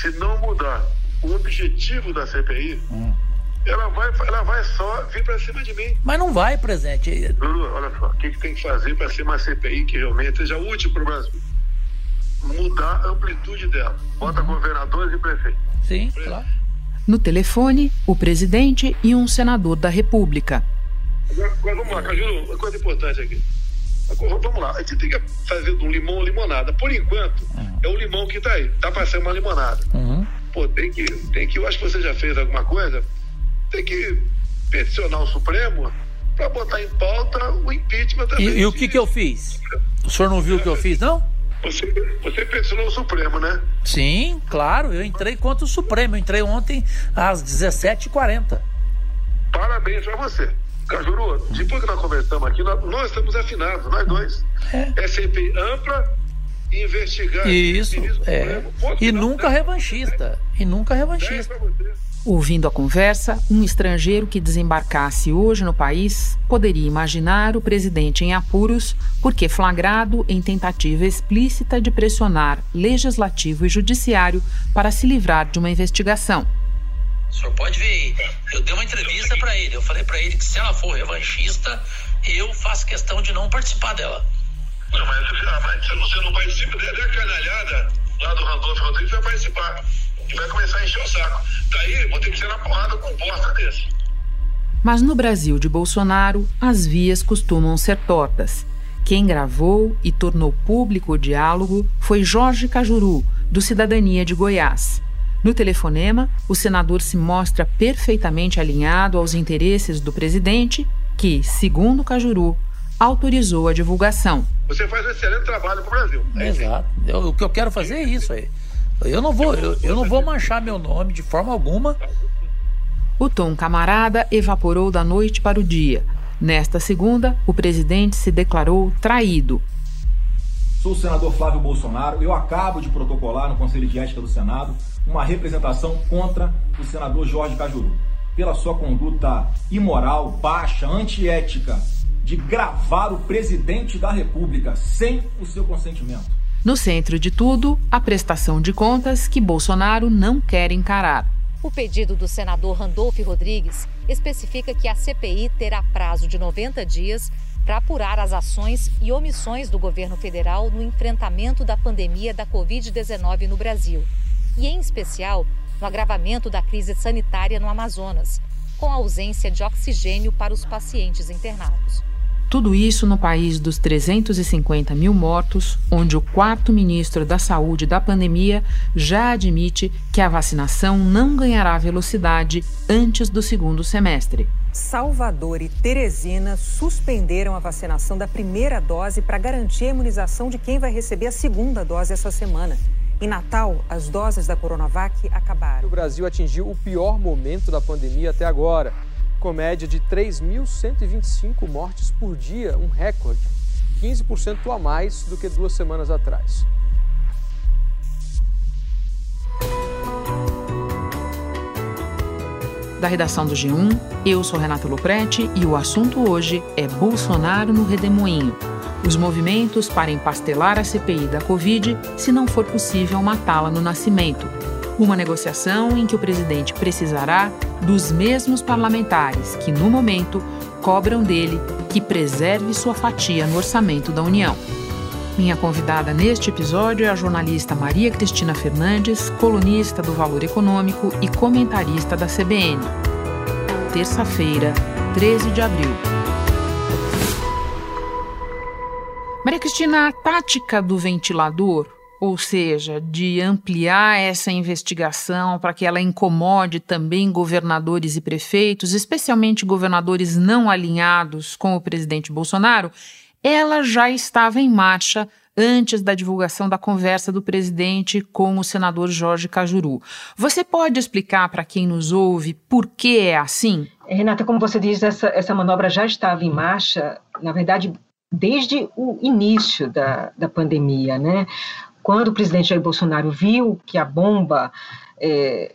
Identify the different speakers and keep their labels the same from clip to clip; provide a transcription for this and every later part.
Speaker 1: se não mudar o objetivo da CPI, hum. ela, vai, ela vai só vir para cima de mim.
Speaker 2: Mas não vai, presidente.
Speaker 1: Lulu, olha só, o que, que tem que fazer para ser uma CPI que realmente seja útil para o Brasil? Mudar a amplitude dela. Bota uhum. governadores e prefeitos.
Speaker 2: Sim, claro.
Speaker 3: No telefone, o presidente e um senador da República.
Speaker 1: Agora, agora vamos lá, Cajuru, uma coisa importante aqui. Vamos lá, a gente tem que fazer de um limão limonada. Por enquanto, uhum. é o limão que está aí. Tá para ser uma limonada. Uhum. Pô, tem que, tem que. Eu acho que você já fez alguma coisa. Tem que peticionar o Supremo para botar em pauta o impeachment também.
Speaker 2: E, e o que, que eu fiz? O senhor não viu o que eu fiz, não?
Speaker 1: Você, você peticionou o Supremo, né?
Speaker 2: Sim, claro. Eu entrei contra o Supremo. Eu entrei ontem às 17h40.
Speaker 1: Parabéns para você. Cajuru, depois que nós conversamos aqui, nós, nós estamos afinados, nós dois. É, é CPI ampla e investigar.
Speaker 2: Isso, é. E nunca revanchista. E nunca revanchista.
Speaker 3: Ouvindo a conversa, um estrangeiro que desembarcasse hoje no país poderia imaginar o presidente em apuros porque flagrado em tentativa explícita de pressionar legislativo e judiciário para se livrar de uma investigação.
Speaker 4: O senhor pode ver, eu dei uma entrevista para ele. Eu falei para ele que se ela for revanchista, eu faço questão de não participar dela.
Speaker 1: Não, mas, ah, mas você não participa dela, é a canalhada lá do Randolfo Rodrigues vai participar. E vai começar a encher o saco. Daí vou ter que ser na porrada com bosta desse.
Speaker 3: Mas no Brasil de Bolsonaro, as vias costumam ser tortas. Quem gravou e tornou público o diálogo foi Jorge Cajuru, do Cidadania de Goiás. No telefonema, o senador se mostra perfeitamente alinhado aos interesses do presidente, que, segundo Cajuru, autorizou a divulgação.
Speaker 1: Você faz um excelente trabalho para o Brasil.
Speaker 2: É Exato. Eu, o que eu quero fazer é isso aí. Eu não vou, eu, eu não vou manchar meu nome de forma alguma.
Speaker 3: O tom camarada evaporou da noite para o dia. Nesta segunda, o presidente se declarou traído.
Speaker 5: Sou o senador Flávio Bolsonaro. Eu acabo de protocolar no Conselho de Ética do Senado uma representação contra o senador Jorge Cajuru, pela sua conduta imoral, baixa, antiética, de gravar o presidente da República sem o seu consentimento.
Speaker 3: No centro de tudo, a prestação de contas que Bolsonaro não quer encarar.
Speaker 6: O pedido do senador Randolph Rodrigues especifica que a CPI terá prazo de 90 dias para apurar as ações e omissões do governo federal no enfrentamento da pandemia da Covid-19 no Brasil e, em especial, no agravamento da crise sanitária no Amazonas, com a ausência de oxigênio para os pacientes internados.
Speaker 3: Tudo isso no país dos 350 mil mortos, onde o quarto ministro da Saúde da pandemia já admite que a vacinação não ganhará velocidade antes do segundo semestre.
Speaker 7: Salvador e Teresina suspenderam a vacinação da primeira dose para garantir a imunização de quem vai receber a segunda dose essa semana. Em Natal, as doses da Coronavac acabaram.
Speaker 8: O Brasil atingiu o pior momento da pandemia até agora, com média de 3.125 mortes por dia, um recorde, 15% a mais do que duas semanas atrás.
Speaker 3: Da redação do G1, eu sou Renato Loprete e o assunto hoje é Bolsonaro no Redemoinho os movimentos para empastelar a CPI da Covid se não for possível matá-la no nascimento. Uma negociação em que o presidente precisará dos mesmos parlamentares que, no momento, cobram dele que preserve sua fatia no orçamento da União. Minha convidada neste episódio é a jornalista Maria Cristina Fernandes, colunista do Valor Econômico e comentarista da CBN. Terça-feira, 13 de abril. Maria Cristina, a tática do ventilador, ou seja, de ampliar essa investigação para que ela incomode também governadores e prefeitos, especialmente governadores não alinhados com o presidente Bolsonaro, ela já estava em marcha antes da divulgação da conversa do presidente com o senador Jorge Cajuru. Você pode explicar para quem nos ouve por que é assim?
Speaker 9: Renata, como você diz, essa, essa manobra já estava em marcha. Na verdade, desde o início da, da pandemia, né? Quando o presidente Jair Bolsonaro viu que a bomba é,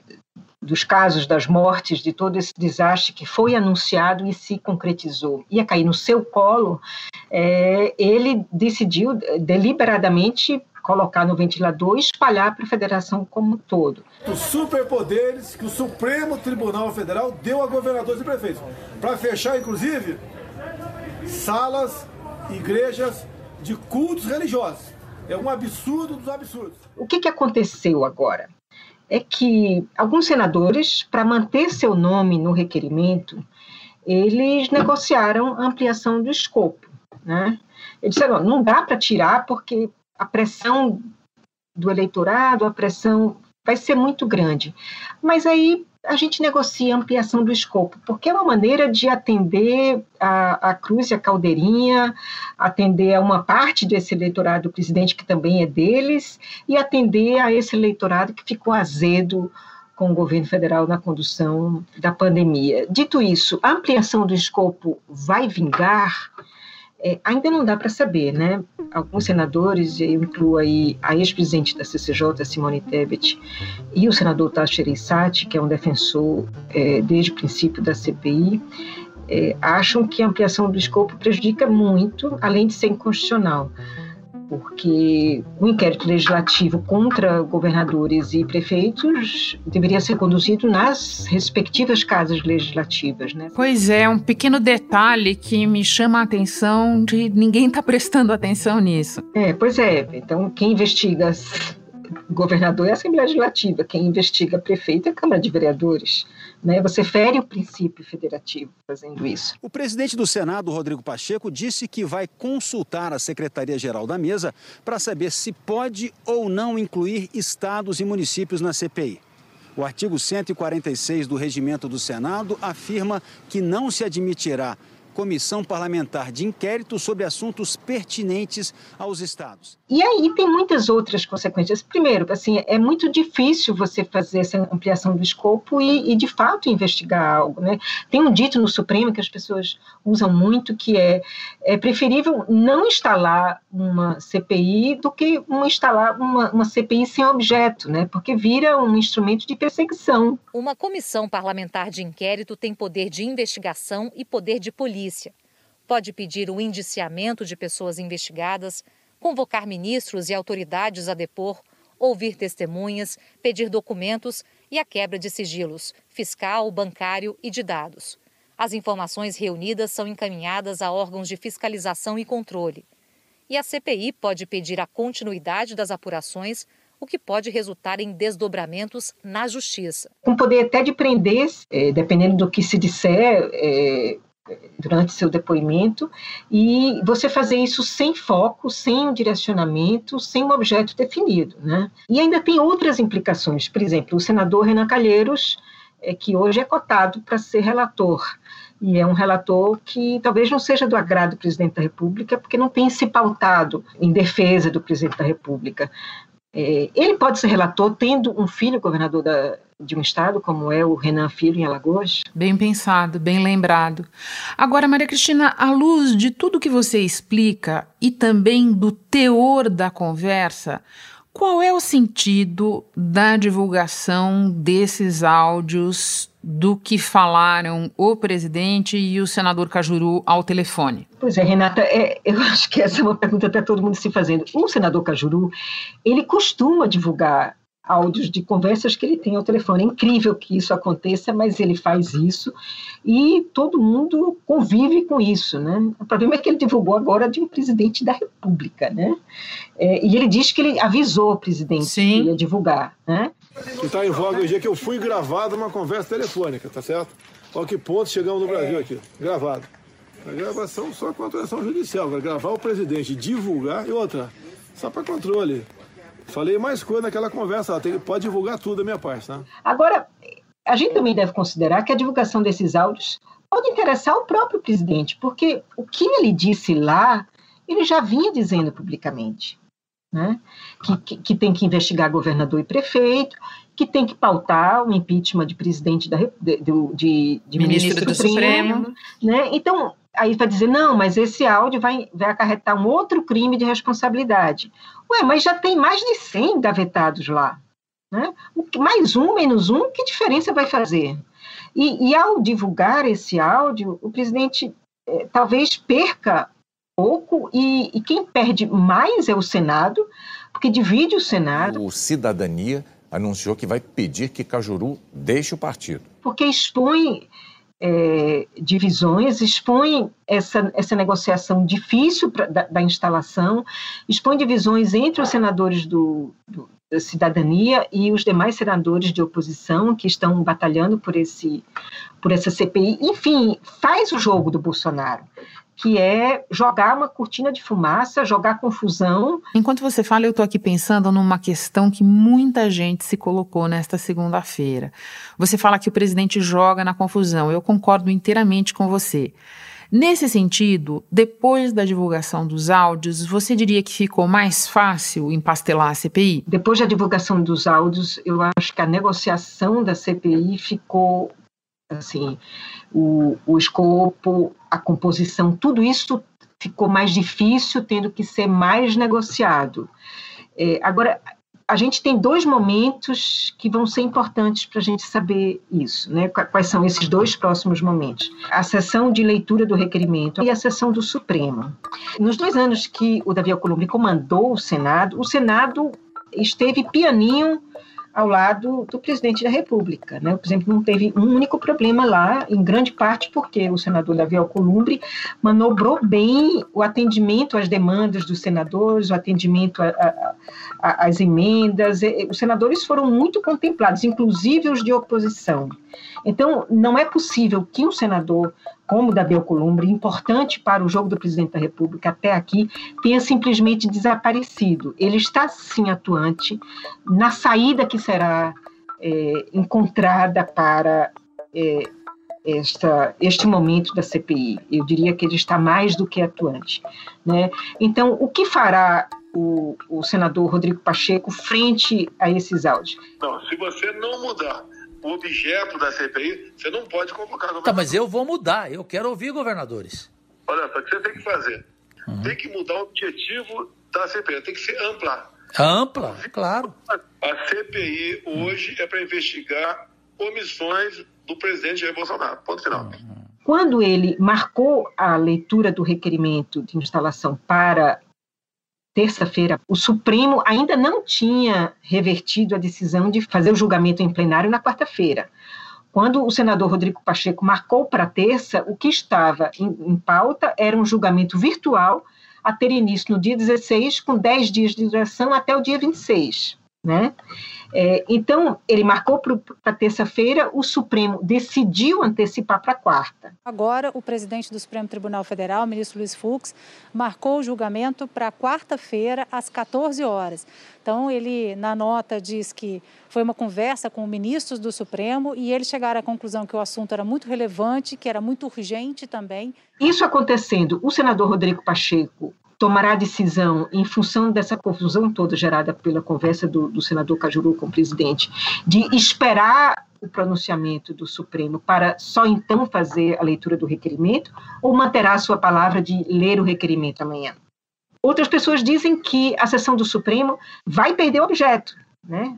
Speaker 9: dos casos das mortes, de todo esse desastre que foi anunciado e se concretizou, ia cair no seu colo, é, ele decidiu deliberadamente colocar no ventilador e espalhar para a federação como um todo.
Speaker 10: Os superpoderes que o Supremo Tribunal Federal deu a governadores e prefeitos, para fechar, inclusive, salas, igrejas de cultos religiosos. É um absurdo dos absurdos.
Speaker 9: O que, que aconteceu agora? É que alguns senadores, para manter seu nome no requerimento, eles negociaram a ampliação do escopo. Né? Eles disseram, não dá para tirar porque a pressão do eleitorado, a pressão vai ser muito grande. Mas aí a gente negocia a ampliação do escopo, porque é uma maneira de atender a, a Cruz e a Caldeirinha, atender a uma parte desse eleitorado do presidente, que também é deles, e atender a esse eleitorado que ficou azedo com o governo federal na condução da pandemia. Dito isso, a ampliação do escopo vai vingar? É, ainda não dá para saber, né? Alguns senadores, eu incluo aí a ex-presidente da CCJ, Simone Tebet, e o senador Tacher Sati, que é um defensor é, desde o princípio da CPI, é, acham que a ampliação do escopo prejudica muito, além de ser inconstitucional porque o inquérito legislativo contra governadores e prefeitos deveria ser conduzido nas respectivas casas legislativas. Né?
Speaker 3: Pois é, um pequeno detalhe que me chama a atenção de ninguém está prestando atenção nisso.
Speaker 9: É, pois é. Então, quem investiga governador é a Assembleia Legislativa, quem investiga prefeito é a Câmara de Vereadores. Né? Você fere o princípio federativo fazendo isso.
Speaker 11: O presidente do Senado, Rodrigo Pacheco, disse que vai consultar a Secretaria-Geral da Mesa para saber se pode ou não incluir estados e municípios na CPI. O artigo 146 do Regimento do Senado afirma que não se admitirá comissão parlamentar de inquérito sobre assuntos pertinentes aos estados.
Speaker 9: E aí tem muitas outras consequências. Primeiro, assim, é muito difícil você fazer essa ampliação do escopo e, e de fato investigar algo, né? Tem um dito no Supremo que as pessoas usam muito que é, é preferível não instalar uma CPI do que uma, instalar uma, uma CPI sem objeto, né? Porque vira um instrumento de perseguição.
Speaker 6: Uma comissão parlamentar de inquérito tem poder de investigação e poder de polícia polícia. Pode pedir o indiciamento de pessoas investigadas, convocar ministros e autoridades a depor, ouvir testemunhas, pedir documentos e a quebra de sigilos fiscal, bancário e de dados. As informações reunidas são encaminhadas a órgãos de fiscalização e controle. E a CPI pode pedir a continuidade das apurações, o que pode resultar em desdobramentos na justiça.
Speaker 9: Com poder até de prender, é, dependendo do que se disser, é, durante seu depoimento e você fazer isso sem foco, sem um direcionamento, sem um objeto definido, né? E ainda tem outras implicações. Por exemplo, o senador Renan Calheiros, é, que hoje é cotado para ser relator e é um relator que talvez não seja do agrado do presidente da República, porque não tem se pautado em defesa do presidente da República. É, ele pode ser relator tendo um filho governador da, de um estado, como é o Renan Filho em Alagoas?
Speaker 3: Bem pensado, bem lembrado. Agora, Maria Cristina, à luz de tudo que você explica e também do teor da conversa, qual é o sentido da divulgação desses áudios do que falaram o presidente e o senador Cajuru ao telefone?
Speaker 9: Pois é, Renata, é, eu acho que essa é uma pergunta que está todo mundo se fazendo. O senador Cajuru, ele costuma divulgar áudios de conversas que ele tem ao telefone. É incrível que isso aconteça, mas ele faz isso e todo mundo convive com isso, né? O problema é que ele divulgou agora de um presidente da República, né? É, e ele diz que ele avisou o presidente Sim. que ia divulgar, né?
Speaker 10: Que está em voga hoje que eu fui gravado uma conversa telefônica, tá certo? Olha que ponto chegamos no Brasil aqui, gravado. A gravação só com autorização judicial, gravar o presidente, divulgar e outra, só para controle. Falei mais coisa naquela conversa, tem, pode divulgar tudo da minha parte, tá?
Speaker 9: Agora, a gente também deve considerar que a divulgação desses áudios pode interessar o próprio presidente, porque o que ele disse lá, ele já vinha dizendo publicamente. Né? Que, que, que, tem que investigar governador e prefeito, que tem que pautar o impeachment de presidente da, de, de, de ministro, ministro, do, Supremo. Supremo. Né? Então, aí vai dizer, não, mas esse áudio vai, vai acarretar um outro crime de responsabilidade. Ué, mas já tem mais de 100 gavetados lá. Né? Mais um, menos um, que diferença vai fazer? E, e ao divulgar esse áudio, o presidente eh, talvez perca pouco, e, e quem perde mais é o Senado, porque divide o Senado.
Speaker 12: O Cidadania anunciou que vai pedir que Cajuru deixe o partido.
Speaker 9: Porque expõe é, divisões, expõe essa, essa negociação difícil pra, da, da, instalação, expõe divisões entre os senadores do, do, da cidadania e os demais senadores de oposição que estão batalhando por, esse, por essa CPI. Enfim, faz o jogo do Bolsonaro que é jogar uma cortina de fumaça, jogar confusão.
Speaker 3: Enquanto você fala, eu estou aqui pensando numa questão que muita gente se colocou nesta segunda-feira. Você fala que o presidente joga na confusão. Eu concordo inteiramente com você. Nesse sentido, depois da divulgação dos áudios, você diria que ficou mais fácil empastelar a CPI?
Speaker 9: Depois da divulgação dos áudios, eu acho que a negociação da CPI ficou assim, o, o escopo, a composição, tudo isso ficou mais difícil, tendo que ser mais negociado. É, agora, a gente tem dois momentos que vão ser importantes para a gente saber isso, né? Quais são esses dois próximos momentos? A sessão de leitura do requerimento e a sessão do Supremo. Nos dois anos que o Davi Alcolumbre comandou o Senado, o Senado esteve pianinho ao lado do presidente da República. Né? O presidente não teve um único problema lá, em grande parte porque o senador Davi Alcolumbre manobrou bem o atendimento às demandas dos senadores, o atendimento às emendas. Os senadores foram muito contemplados, inclusive os de oposição. Então, não é possível que um senador como da Belcolumbre, importante para o jogo do presidente da República até aqui, tenha simplesmente desaparecido. Ele está, sim, atuante na saída que será é, encontrada para é, esta, este momento da CPI. Eu diria que ele está mais do que atuante. Né? Então, o que fará o, o senador Rodrigo Pacheco frente a esses áudios?
Speaker 1: Não, se você não mudar objeto da CPI, você não pode convocar
Speaker 2: governadores. Tá, mas eu vou mudar, eu quero ouvir governadores.
Speaker 1: Olha só, o que você tem que fazer? Uhum. Tem que mudar o objetivo da CPI, tem que ser ampla.
Speaker 2: Ampla, claro.
Speaker 1: A CPI hoje é para investigar omissões do presidente Jair Bolsonaro. Ponto final. Uhum.
Speaker 9: Quando ele marcou a leitura do requerimento de instalação para terça-feira, o Supremo ainda não tinha revertido a decisão de fazer o julgamento em plenário na quarta-feira. Quando o senador Rodrigo Pacheco marcou para terça, o que estava em, em, pauta era um julgamento virtual a ter início no dia 16, com 10 dias de duração até o dia 26. Né? É, então, ele marcou para terça-feira, o Supremo decidiu antecipar para quarta.
Speaker 13: Agora, o presidente do Supremo Tribunal Federal, o ministro Luiz Fux, marcou o julgamento para quarta-feira, às 14 horas. Então, ele, na nota, diz que foi uma conversa com ministros do Supremo e eles chegaram à conclusão que o assunto era muito relevante, que era muito urgente também.
Speaker 9: Isso acontecendo, o senador Rodrigo Pacheco tomará a decisão, em função dessa confusão toda gerada pela conversa do, do senador Cajuru com o presidente, de esperar o pronunciamento do Supremo para só então fazer a leitura do requerimento, ou manterá a sua palavra de ler o requerimento amanhã? Outras pessoas dizem que a sessão do Supremo vai perder o objeto, né?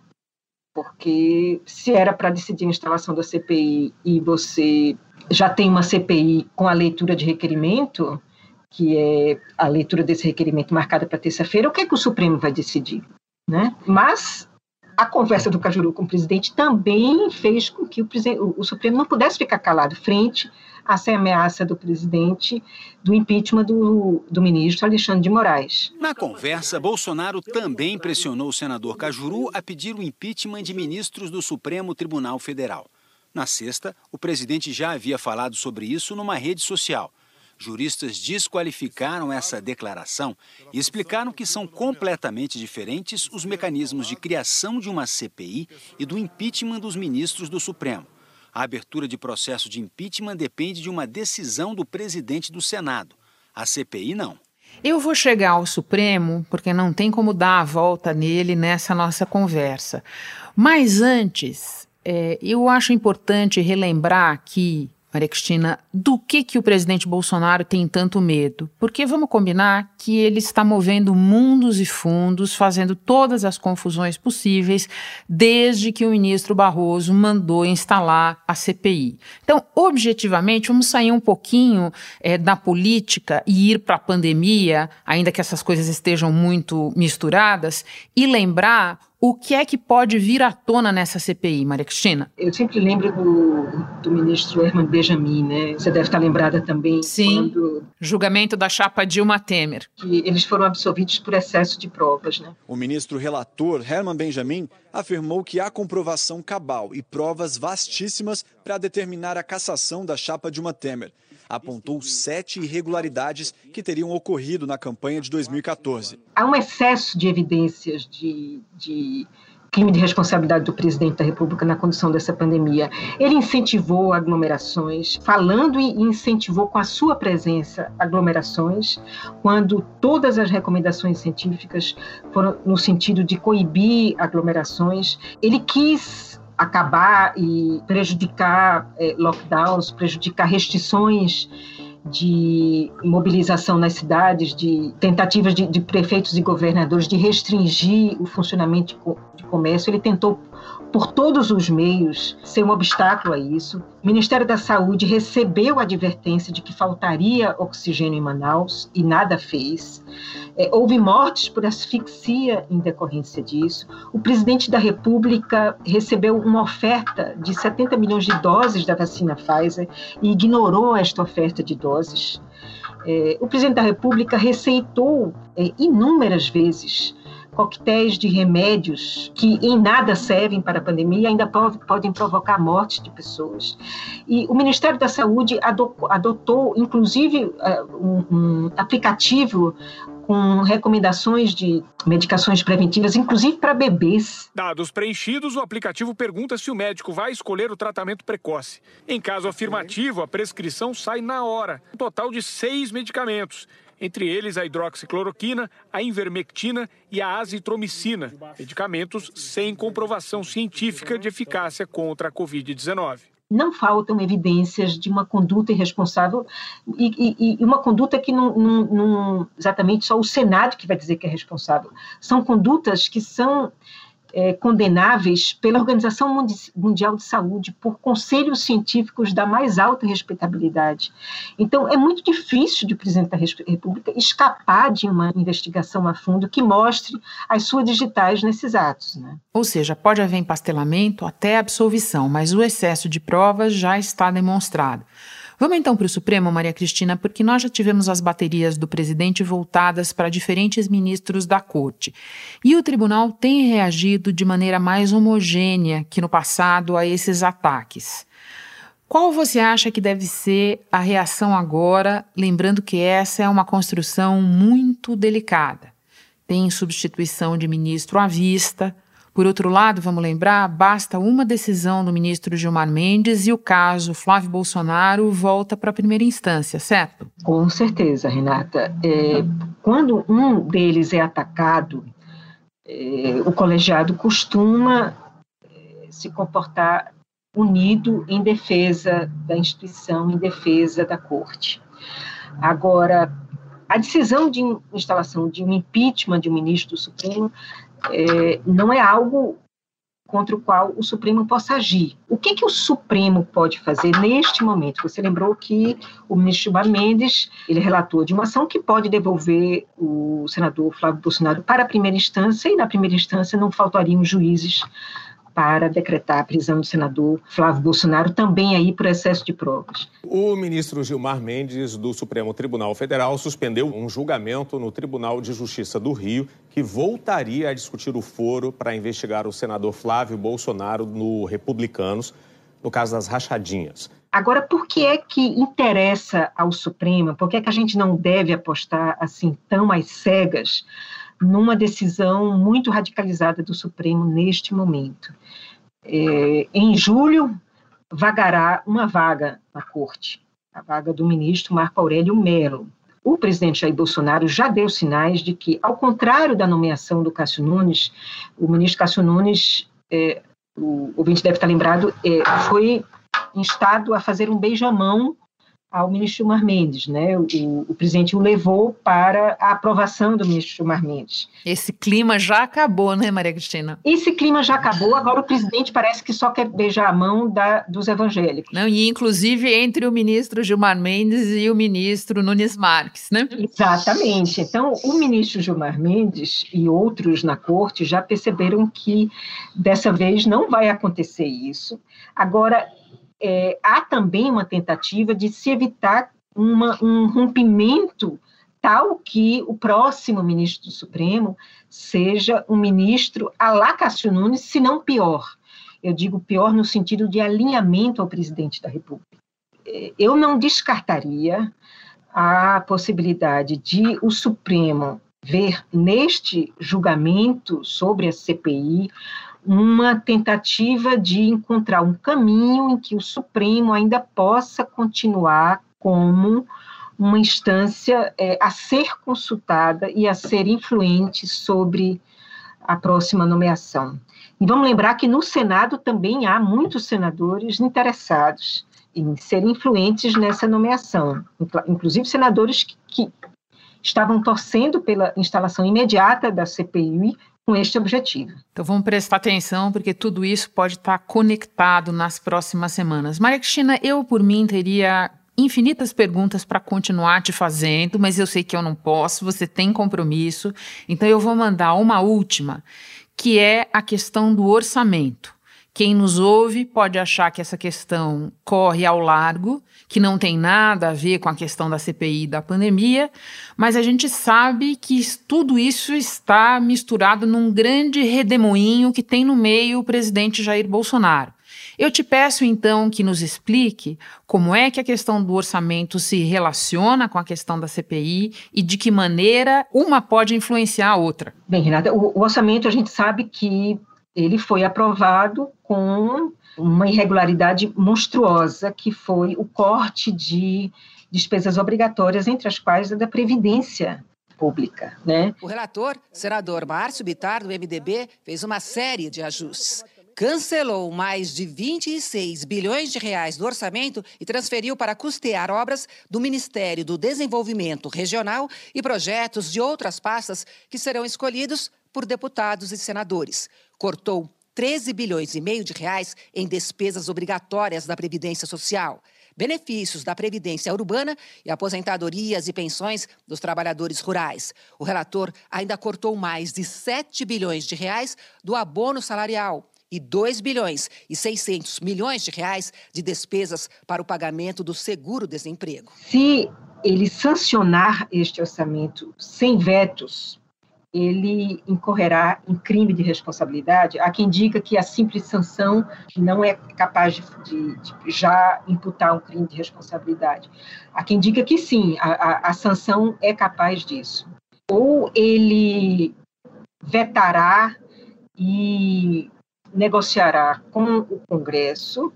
Speaker 9: Porque se era para decidir a instalação da CPI e você já tem uma CPI com a leitura de requerimento, que é a leitura desse requerimento marcada para terça-feira, o que é que o Supremo vai decidir? Né? Mas a conversa do Cajuru com o presidente também fez com que o, o, Supremo não pudesse ficar calado frente a essa ameaça do presidente do impeachment do, do ministro Alexandre de Moraes.
Speaker 11: Na conversa, Bolsonaro também pressionou o senador Cajuru a pedir o impeachment de ministros do Supremo Tribunal Federal. Na sexta, o presidente já havia falado sobre isso numa rede social. Juristas desqualificaram essa declaração e explicaram que são completamente diferentes os mecanismos de criação de uma CPI e do impeachment dos ministros do Supremo. A abertura de processo de impeachment depende de uma decisão do presidente do Senado. A CPI não.
Speaker 3: Eu vou chegar ao Supremo, porque não tem como dar a volta nele nessa nossa conversa. Mas antes, é, eu acho importante relembrar que Maria Cristina, do que, que o presidente Bolsonaro tem tanto medo? Porque vamos combinar que ele está movendo mundos e fundos, fazendo todas as confusões possíveis, desde que o ministro Barroso mandou instalar a CPI. Então, objetivamente, vamos sair um pouquinho é, da política e ir para a pandemia, ainda que essas coisas estejam muito misturadas, e lembrar o que é que pode vir à tona nessa CPI, Maria Cristina?
Speaker 9: Eu sempre lembro do, do ministro Herman Benjamin, né? Você deve estar lembrada também.
Speaker 3: Sim. Quando... Julgamento da chapa Dilma Temer.
Speaker 9: Que eles foram absolvidos por excesso de provas, né?
Speaker 14: O ministro relator Herman Benjamin afirmou que há comprovação cabal e provas vastíssimas para determinar a cassação da chapa Dilma Temer apontou sete irregularidades que teriam ocorrido na campanha de 2014.
Speaker 9: Há um excesso de evidências de, de crime de responsabilidade do presidente da República na condução dessa pandemia. Ele incentivou aglomerações, falando e incentivou com a sua presença aglomerações, quando todas as recomendações científicas foram no sentido de coibir aglomerações. Ele quis acabar e prejudicar é, lockdowns, prejudicar restrições de mobilização nas cidades, de tentativas de, de prefeitos e governadores de restringir o funcionamento de comércio. Ele tentou por todos os meios ser um obstáculo a isso. O Ministério da Saúde recebeu a advertência de que faltaria oxigênio em Manaus e nada fez. É, houve mortes por asfixia em decorrência disso. O presidente da República recebeu uma oferta de 70 milhões de doses da vacina Pfizer e ignorou esta oferta de doses. É, o presidente da República receitou é, inúmeras vezes coquetéis de remédios que em nada servem para a pandemia e ainda podem provocar a morte de pessoas. E o Ministério da Saúde adotou, inclusive, um, um aplicativo com recomendações de medicações preventivas, inclusive para bebês.
Speaker 15: Dados preenchidos, o aplicativo pergunta se o médico vai escolher o tratamento precoce. Em caso afirmativo, a prescrição sai na hora. Um total de seis medicamentos entre eles a hidroxicloroquina, a invermectina e a azitromicina, medicamentos sem comprovação científica de eficácia contra a Covid-19
Speaker 9: não faltam evidências de uma conduta irresponsável e, e, e uma conduta que não, não, não, exatamente só o Senado que vai dizer que é responsável. São condutas que são é, condenáveis pela Organização Mundial de Saúde, por conselhos científicos da mais alta respeitabilidade. Então, é muito difícil de o presidente da República escapar de uma investigação a fundo que mostre as suas digitais nesses atos. Né?
Speaker 3: Ou seja, pode haver empastelamento até absolvição, mas o excesso de provas já está demonstrado. Vamos então para o Supremo, Maria Cristina, porque nós já tivemos as baterias do presidente voltadas para diferentes ministros da corte. E o tribunal tem reagido de maneira mais homogênea que no passado a esses ataques. Qual você acha que deve ser a reação agora, lembrando que essa é uma construção muito delicada? Tem substituição de ministro à vista, por outro lado, vamos lembrar, basta uma decisão do ministro Gilmar Mendes e o caso Flávio Bolsonaro volta para a primeira instância, certo?
Speaker 9: Com certeza, Renata. É, quando um deles é atacado, é, o colegiado costuma é, se comportar unido em defesa da instituição, em defesa da corte. Agora, a decisão de instalação de um impeachment de um ministro do Supremo é, não é algo contra o qual o Supremo possa agir. O que, que o Supremo pode fazer neste momento? Você lembrou que o ministro Gilmar Mendes, ele relatou de uma ação que pode devolver o senador Flávio Bolsonaro para a primeira instância, e na primeira instância não faltariam juízes para decretar a prisão do senador Flávio Bolsonaro, também aí por excesso de provas.
Speaker 12: O ministro Gilmar Mendes, do Supremo Tribunal Federal, suspendeu um julgamento no Tribunal de Justiça do Rio que voltaria a discutir o foro para investigar o senador Flávio Bolsonaro no Republicanos, no caso das rachadinhas.
Speaker 9: Agora, por que é que interessa ao Supremo? Por que é que a gente não deve apostar assim tão às cegas numa decisão muito radicalizada do Supremo neste momento. É, em julho, vagará uma vaga na corte, a vaga do ministro Marco Aurélio Melo. O presidente Jair Bolsonaro já deu sinais de que, ao contrário da nomeação do Cássio Nunes, o ministro Cássio Nunes, é, o ouvinte deve estar lembrado, é, foi instado a fazer um beijamão ao ministro Gilmar Mendes, né? O, o, presidente o levou para a aprovação do ministro Gilmar Mendes.
Speaker 3: Esse clima já acabou, né, Maria Cristina?
Speaker 9: Esse clima já acabou, agora o presidente parece que só quer beijar a mão da, dos evangélicos.
Speaker 3: Não, e inclusive entre o ministro Gilmar Mendes e o ministro Nunes Marques, né?
Speaker 9: Exatamente. Então, o ministro Gilmar Mendes e outros na corte já perceberam que dessa vez não vai acontecer isso. Agora, é, há também uma tentativa de se evitar uma, um rompimento tal que o próximo ministro do Supremo seja um ministro a la Cássio Nunes, se não pior. Eu digo pior no sentido de alinhamento ao presidente da República. É, eu não descartaria a possibilidade de o Supremo ver neste julgamento sobre a CPI uma tentativa de encontrar um caminho em que o Supremo ainda possa continuar como uma instância é, a ser consultada e a ser influente sobre a próxima nomeação. E vamos lembrar que no Senado também há muitos senadores interessados em ser influentes nessa nomeação, inclusive senadores que, que estavam torcendo pela instalação imediata da CPI com este objetivo.
Speaker 3: Então vamos prestar atenção, porque tudo isso pode estar conectado nas próximas semanas. Maria Cristina, eu por mim teria infinitas perguntas para continuar te fazendo, mas eu sei que eu não posso, você tem compromisso, então eu vou mandar uma última, que é a questão do orçamento. Quem nos ouve pode achar que essa questão corre ao largo, que não tem nada a ver com a questão da CPI da pandemia, mas a gente sabe que tudo isso está misturado num grande redemoinho que tem no meio o presidente Jair Bolsonaro. Eu te peço então que nos explique como é que a questão do orçamento se relaciona com a questão da CPI e de que maneira uma pode influenciar a outra.
Speaker 9: Bem, Renata, o, o orçamento a gente sabe que ele foi aprovado com uma irregularidade monstruosa, que foi o corte de despesas obrigatórias, entre as quais a da Previdência Pública. Né?
Speaker 16: O relator, senador Márcio Bitar, do MDB, fez uma série de ajustes. Cancelou mais de 26 bilhões de reais do orçamento e transferiu para custear obras do Ministério do Desenvolvimento Regional e projetos de outras pastas que serão escolhidos por deputados e senadores cortou 13 bilhões e meio de reais em despesas obrigatórias da Previdência Social, benefícios da Previdência Urbana e aposentadorias e pensões dos trabalhadores rurais. O relator ainda cortou mais de 7 bilhões de reais do abono salarial e 2 bilhões e 600 milhões de reais de despesas para o pagamento do seguro-desemprego.
Speaker 9: Se ele sancionar este orçamento sem vetos, ele incorrerá em crime de responsabilidade. Há quem diga que a simples sanção não é capaz de, de, de já imputar um crime de responsabilidade. Há quem diga que sim, a, a, a sanção é capaz disso. Ou ele vetará e negociará com o Congresso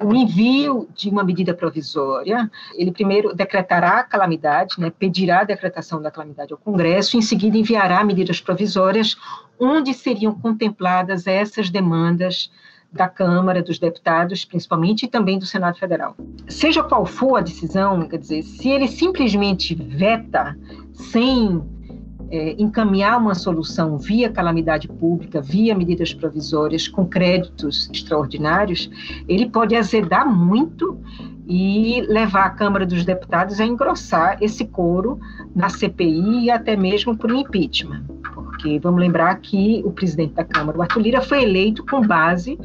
Speaker 9: o envio de uma medida provisória, ele primeiro decretará a calamidade, né, pedirá a decretação da calamidade ao Congresso, em seguida enviará medidas provisórias onde seriam contempladas essas demandas da Câmara, dos deputados, principalmente, e também do Senado Federal. Seja qual for a decisão, quer dizer, se ele simplesmente veta sem é, encaminhar uma solução via calamidade pública, via medidas provisórias, com créditos extraordinários, ele pode azedar muito e levar a Câmara dos Deputados a engrossar esse coro na CPI e até mesmo por um impeachment. Porque vamos lembrar que o presidente da Câmara, o Arthur Lira, foi eleito com base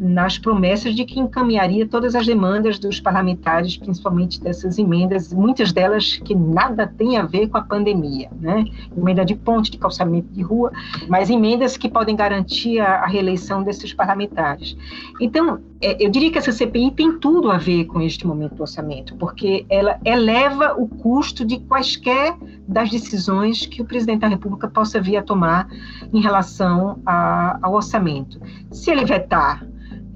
Speaker 9: nas promessas de que encaminharia todas as demandas dos parlamentares, principalmente dessas emendas, muitas delas que nada têm a ver com a pandemia, né? Emenda de ponte, de calçamento de rua, mas emendas que podem garantir a, a reeleição desses parlamentares. Então, é, eu diria que essa CPI tem tudo a ver com este momento do orçamento, porque ela eleva o custo de quaisquer das decisões que o presidente da República possa vir a tomar em relação a, ao orçamento. Se ele vetar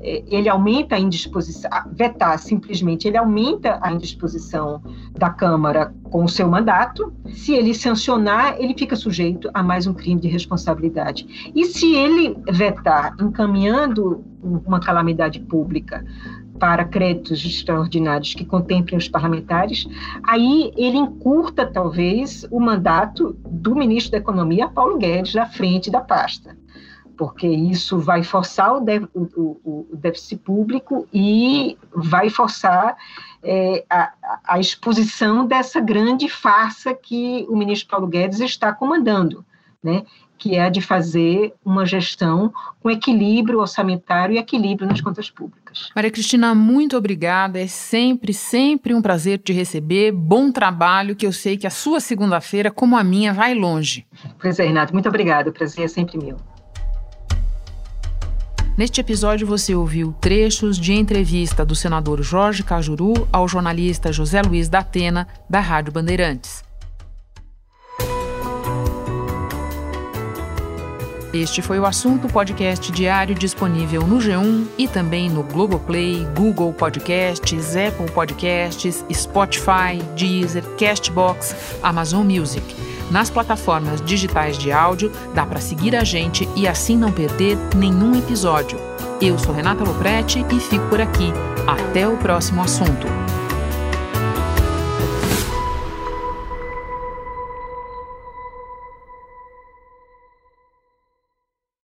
Speaker 9: ele aumenta a indisposição, vetar simplesmente, ele aumenta a indisposição da Câmara com o seu mandato. Se ele sancionar, ele fica sujeito a mais um crime de responsabilidade. E se ele vetar encaminhando uma calamidade pública para créditos extraordinários que contemplem os parlamentares, aí ele encurta, talvez, o mandato do ministro da Economia, Paulo Guedes, na frente da pasta, porque isso vai forçar o, o, o déficit público e vai forçar é, a, a exposição dessa grande farsa que o ministro Paulo Guedes está comandando, né? que é a de fazer uma gestão com equilíbrio orçamentário e equilíbrio nas contas públicas.
Speaker 3: Maria Cristina, muito obrigada. É sempre, sempre um prazer te receber. Bom trabalho, que eu sei que a sua segunda-feira, como a minha, vai longe.
Speaker 9: Pois é, Renato, muito obrigada. O prazer é sempre meu.
Speaker 3: Neste episódio você ouviu trechos de entrevista do senador Jorge Cajuru ao jornalista José Luiz da Atena, da Rádio Bandeirantes. Este foi o assunto podcast diário disponível no G1 e também no Globoplay, Google Podcasts, Apple Podcasts, Spotify, Deezer, Castbox, Amazon Music. Nas plataformas digitais de áudio, dá para seguir a gente e assim não perder nenhum episódio. Eu sou Renata Loprete e fico por aqui. Até o próximo assunto.